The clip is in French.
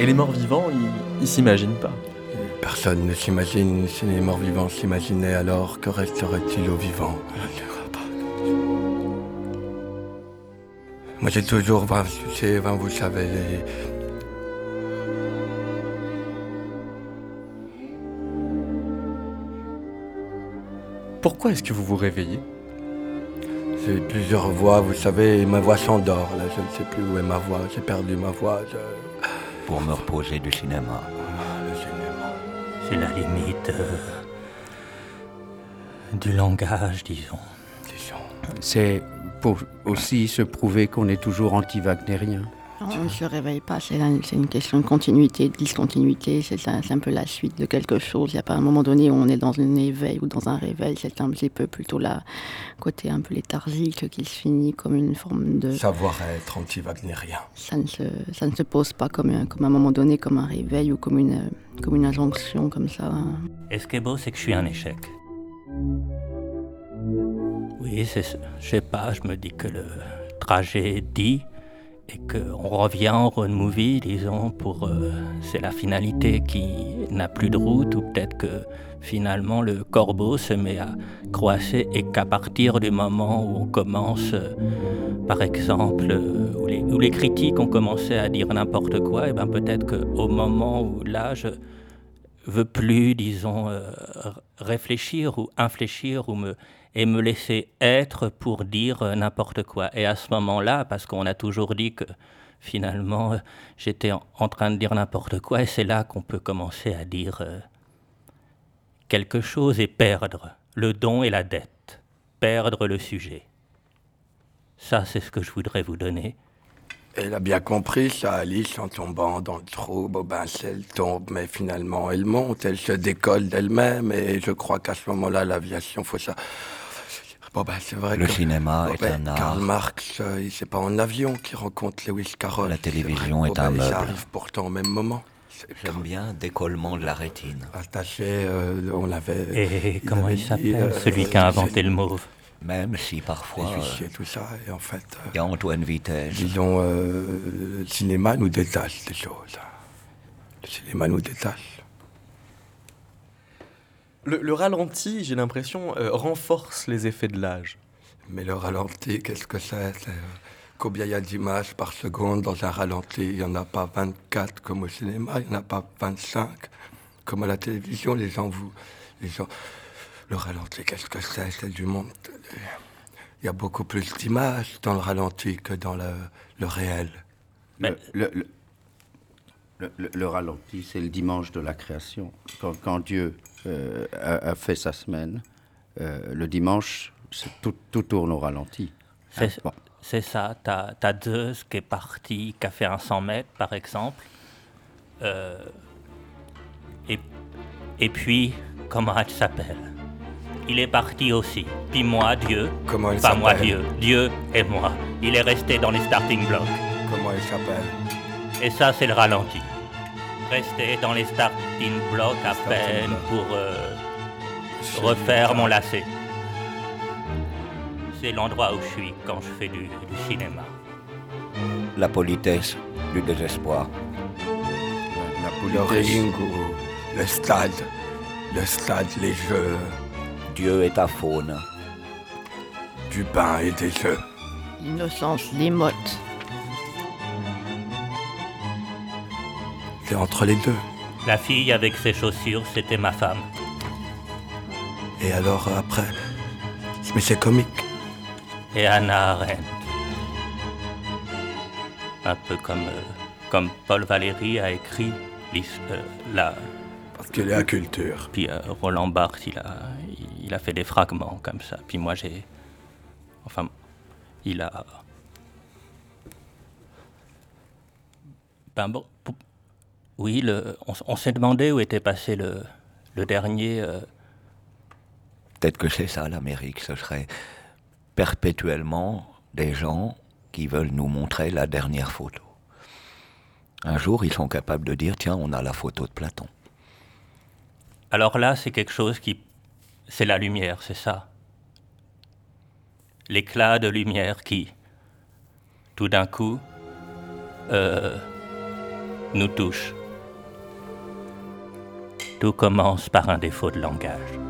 Et les morts vivants, ils, s'imaginent pas. Personne ne s'imagine, si les morts vivants s'imaginaient alors, que resterait-il aux vivants? Moi j'ai toujours, ben, vous savez, Pourquoi est-ce que vous vous réveillez? J'ai plusieurs voix, vous savez, ma voix s'endort. Là, je ne sais plus où est ma voix. J'ai perdu ma voix. Pour me reposer du cinéma. Ah, le cinéma. C'est la limite euh, du langage, disons. Disons. C'est pour aussi se prouver qu'on est toujours anti-wagnérien. On ne se réveille pas, c'est une question de continuité, de discontinuité, c'est un, un, peu la suite de quelque chose. Il n'y a pas un moment donné où on est dans un éveil ou dans un réveil, c'est un petit peu plutôt la côté un peu léthargique qui se finit comme une forme de... Savoir être anti-wagnérien. Ça ne, se, ça ne se pose pas comme, un, comme un moment donné, comme un réveil ou comme une, comme une injonction comme ça. Et ce qui est beau, c'est que je suis un échec. Oui, c'est je sais pas, je me dis que le trajet dit et qu'on revient en road movie, disons, pour euh, c'est la finalité qui n'a plus de route, ou peut-être que finalement le corbeau se met à croisser et qu'à partir du moment où on commence, euh, par exemple, euh, où, les, où, les, critiques ont commencé à dire n'importe quoi, et ben peut-être qu'au moment où là je veux plus, disons, réfléchir ou infléchir ou me et me laisser être pour dire euh, n'importe quoi. Et à ce moment-là, parce qu'on a toujours dit que finalement euh, j'étais en, train de dire n'importe quoi, et c'est là qu'on peut commencer à dire euh, quelque chose et perdre le don et la dette, perdre le sujet. Ça, c'est ce que je voudrais vous donner. Elle a bien compris ça, Alice, en tombant dans le trou. Bon ben, elle tombe, mais finalement, elle monte, elle se décolle d'elle-même, et je crois qu'à ce moment-là, l'aviation, faut ça. Bon ben, c'est vrai. Le cinéma est un art. Karl Marx, euh, c'est pas en avion qu'il rencontre Lewis Carroll. La télévision est, un meuble. Ça arrive pourtant au même moment. J'aime bien décollement de la rétine. Attaché, euh, on l'avait. Et comment il, s'appelle, euh, celui qui a inventé le mauve même si parfois. Euh, tout ça, et en fait. Il y a Antoine Vitesse. Disons, le cinéma nous détache des choses. Le cinéma nous détache. Le, ralenti, j'ai l'impression, euh, renforce les effets de l'âge. Mais le ralenti, qu'est-ce que c'est? Combien il y a d'images par seconde dans un ralenti? Il n'y en a pas 24 comme au cinéma, il n'y en a pas 25 comme à la télévision. Les gens vous. Les gens, le ralenti, qu'est-ce que c'est? C'est du monde. Il y a beaucoup plus d'images dans le ralenti que dans le, le réel. Mais le, le, le ralenti, c'est le dimanche de la création. Quand, quand Dieu euh, a, fait sa semaine. Euh, le dimanche, tout, tout, tourne au ralenti. C'est ça. Tu as, as, Zeus qui est parti, qui a fait un 100 mètres, par exemple. Euh, et, et puis, comment elle s'appelle? Il est parti aussi. Puis moi, Dieu. Comment il Pas moi, Dieu. Dieu et moi. Il est resté dans les starting blocks. Comment il s'appelle? Et ça, c'est le ralenti rester dans les starting blocks à peine pour euh, refaire mon lacet. C'est l'endroit où je suis quand je fais du, du cinéma. La politesse du désespoir. La politesse. Le le stade, le stade, les jeux. Dieu est ta faune. Du pain et des jeux. L'innocence, les mottes. Entre les deux. La fille avec ses chaussures, c'était ma femme. Et alors après? Mais c'est comique. Et Anna Arendt. Un peu comme, euh, comme Paul Valéry a écrit euh, la... Parce est à culture. Puis euh, Roland Barthes, il a, il a fait des fragments comme ça. Puis moi, j'ai... Enfin, il a... Ben bon, oui, le, on, s'est demandé où était passé le, le dernier. Euh, Peut-être que c'est ça l'Amérique, ce serait perpétuellement des gens qui veulent nous montrer la dernière photo. Un jour, ils sont capables de dire, tiens, on a la photo de Platon. Alors là, c'est quelque chose qui... C'est la lumière, c'est ça. L'éclat de lumière qui, tout d'un coup, euh, nous touche. Tout commence par un défaut de langage.